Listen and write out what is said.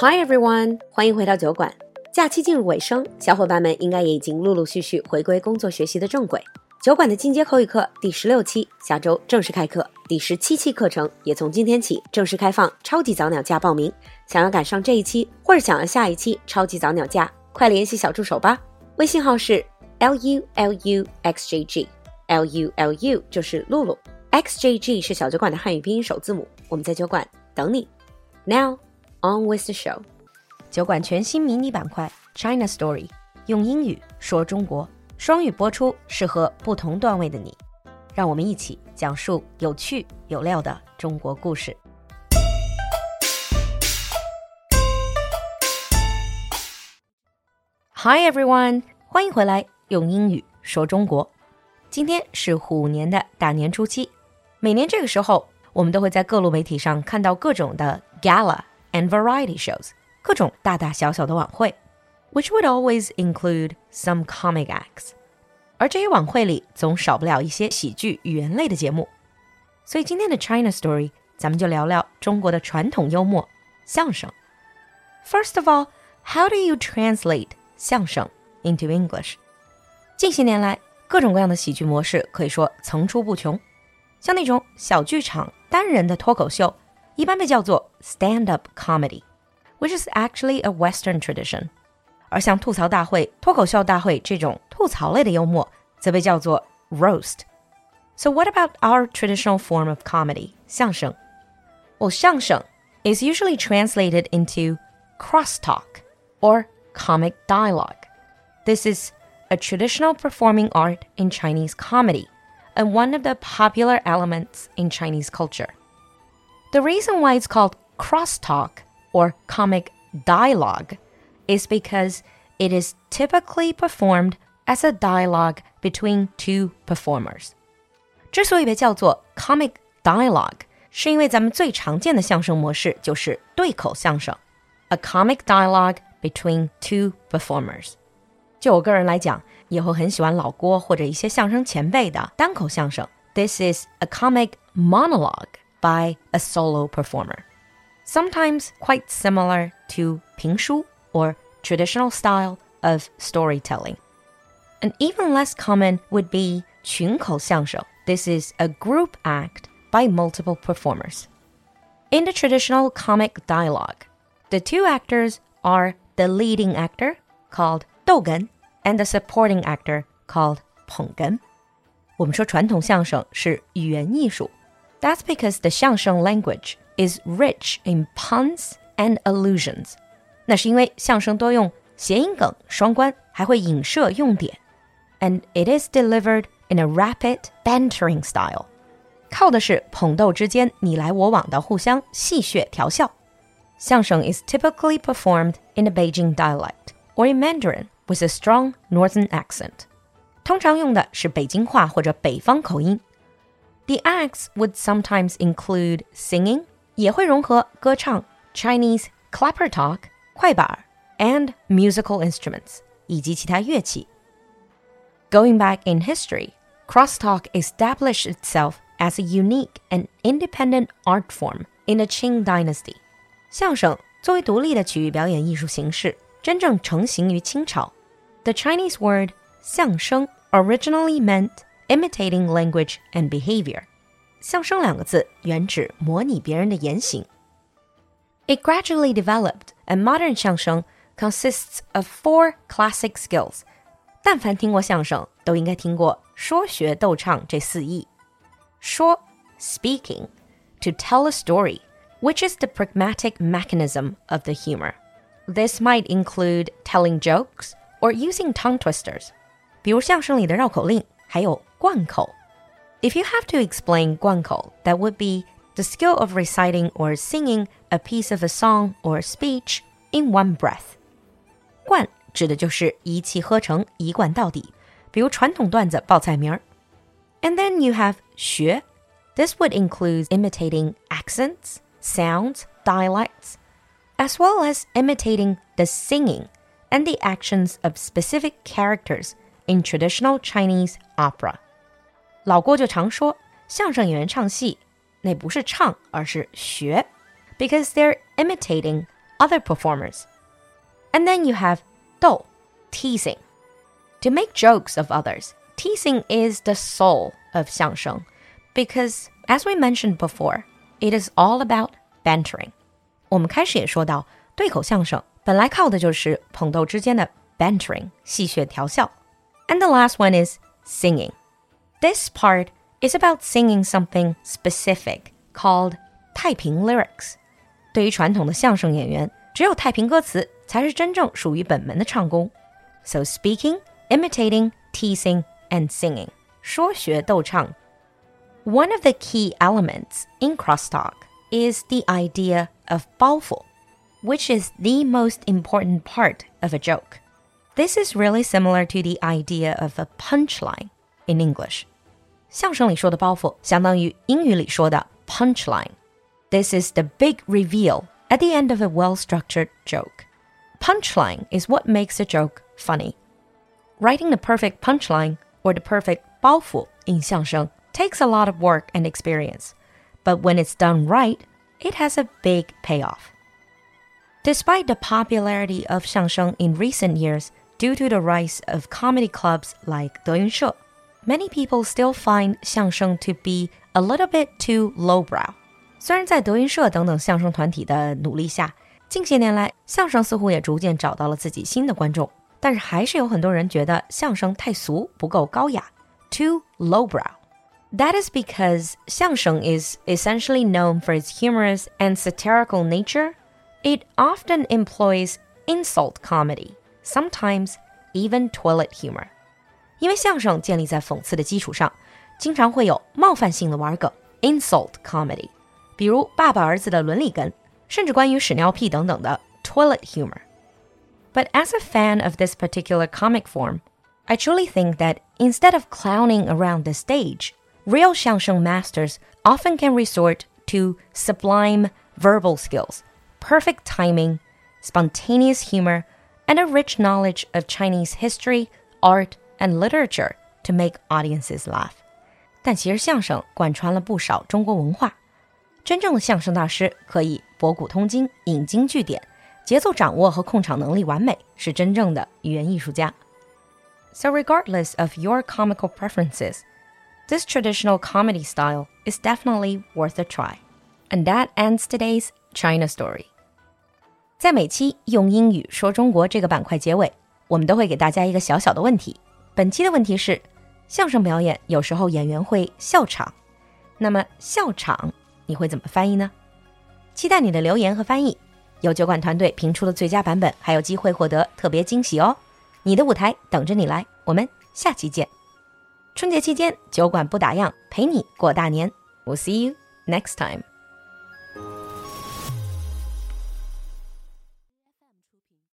Hi everyone，欢迎回到酒馆。假期进入尾声，小伙伴们应该也已经陆陆续续回归工作学习的正轨。酒馆的进阶口语课第十六期下周正式开课，第十七期课程也从今天起正式开放超级早鸟价报名。想要赶上这一期，或者想要下一期超级早鸟价，快联系小助手吧。微信号是 l u l u x j g，l u l u 就是露露，x j g 是小酒馆的汉语拼音首字母。我们在酒馆等你。Now on with the show。酒馆全新迷你板块 China Story，用英语说中国，双语播出，适合不同段位的你。让我们一起讲述有趣有料的中国故事。Hi everyone，欢迎回来，用英语说中国。今天是虎年的大年初七，每年这个时候，我们都会在各路媒体上看到各种的 gala and variety shows，各种大大小小的晚会，which would always include some comic acts。而这些晚会里总少不了一些喜剧语言类的节目。所以今天的 China Story，咱们就聊聊中国的传统幽默相声。First of all, how do you translate 相声 into English。近些年来，各种各样的喜剧模式可以说层出不穷。像那种小剧场单人的脱口秀，一般被叫做 stand-up comedy，which is actually a Western tradition。而像吐槽大会、脱口秀大会这种吐槽类的幽默，则被叫做 roast。So what about our traditional form of comedy，相声？Well, 相声 is usually translated into crosstalk or comic dialogue. This is a traditional performing art in Chinese comedy and one of the popular elements in Chinese culture. The reason why it's called crosstalk or comic dialogue is because it is typically performed as a dialogue between two performers. 之所以被叫做 comic dialogue，是因为咱们最常见的相声模式就是对口相声，a comic dialogue between two performers。就我个人来讲，以后很喜欢老郭或者一些相声前辈的单口相声。This is a comic monologue by a solo performer, sometimes quite similar to 评书 or traditional style of storytelling. And even less common would be 群口相声. This is a group act by multiple performers. In the traditional comic dialogue, the two actors are the leading actor called 逗哏 and the supporting actor called 捧哏。我们说传统相声是语言艺术 ，That's because the 相声 language is rich in puns and allusions。那是因为相声多用谐音梗、双关，还会影射用典。And it is delivered in a rapid bantering style，靠的是捧逗之间你来我往的互相戏谑调笑。相声 is typically performed in a Beijing dialect or in Mandarin with a strong northern accent. 通常用的是北京话或者北方口音。 The acts would sometimes include singing，也会融合歌唱、Chinese clapper talk、快板 and musical instruments 以及其他乐器。Going back in history, crosstalk established itself as a unique and independent art form in the Qing dynasty. 相声作为独立的曲艺表演艺术形式，真正成型于清朝。The Chinese word 相声 originally meant imitating language and behavior. 相声两个字原指模拟别人的言行。It gradually developed, and modern 相声 consists of four classic skills. 但凡听过相声，都应该听过说学逗唱这四艺。说 speaking to tell a story which is the pragmatic mechanism of the humor. This might include telling jokes or using tongue twisters. 比如相声里的绕口令，还有 贯口。If you have to explain 贯口, that would be the skill of reciting or singing a piece of a song or speech in one breath. 贯指的就是一气呵成，一贯到底。比如传统段子报菜名儿。And then you have 学. This would include imitating accents, sounds, dialects, as well as imitating the singing and the actions of specific characters in traditional Chinese opera. 老郭就常说，相声演员唱戏，那不是唱，而是学，because they're imitating other performers. And then you have 逗 teasing. To make jokes of others, teasing is the soul of 相声 because as we mentioned before, it is all about bantering. 我们开始也说到，对口相声本来靠的就是捧逗之间的 bantering 戏谑调笑。And the last one is singing. This part is about singing something specific called 太平 lyrics。对于传统的相声演员，只有太平歌词才是真正属于本门的唱功。So speaking, imitating, teasing, and singing，说学逗唱。One of the key elements in crosstalk is the idea of 包袱 which is the most important part of a joke. This is really similar to the idea of a punchline in English. 相声里说的包袱相当于英语里说的 punchline. This is the big reveal at the end of a well-structured joke. Punchline is what makes a joke funny. Writing the perfect punchline or the perfect 包袱 in 相声 takes a lot of work and experience, but when it's done right, it has a big payoff. Despite the popularity of 相声 in recent years due to the rise of comedy clubs like 德云社, many people still find 相声 to be a little bit too lowbrow. 虽然在德云社等等相声团体的努力下，近些年来相声似乎也逐渐找到了自己新的观众，但是还是有很多人觉得相声太俗，不够高雅，too lowbrow. That is because 相声 is essentially known for its humorous and satirical nature it often employs insult comedy, sometimes even toilet humor. 因为相声建立在讽刺的基础上，经常会有冒犯性的玩梗 insult comedy，比如爸爸儿子的伦理根，甚至关于屎尿屁等等的 toilet humor. But as a fan of this particular comic form, I truly think that instead of clowning around the stage, real 相声 masters often can resort to sublime verbal skills perfect timing, spontaneous humor, and a rich knowledge of Chinese history, art, and literature to make audiences laugh. 但其实相声贯穿了不少中国文化。真正的相声大师可以博古通今、引经据典，节奏掌握和控场能力完美，是真正的语言艺术家。So regardless of your comical preferences, this traditional comedy style is definitely worth a try. And that ends today's China Story。在每期用英语说中国这个板块结尾，我们都会给大家一个小小的问题。 本期的问题是：相声表演有时候演员会笑场，那么笑场你会怎么翻译呢？期待你的留言和翻译。有酒馆团队评出的最佳版本，还有机会获得特别惊喜哦！你的舞台等着你来，我们下期见。春节期间，酒馆不打烊，陪你过大年。We'll see you next time.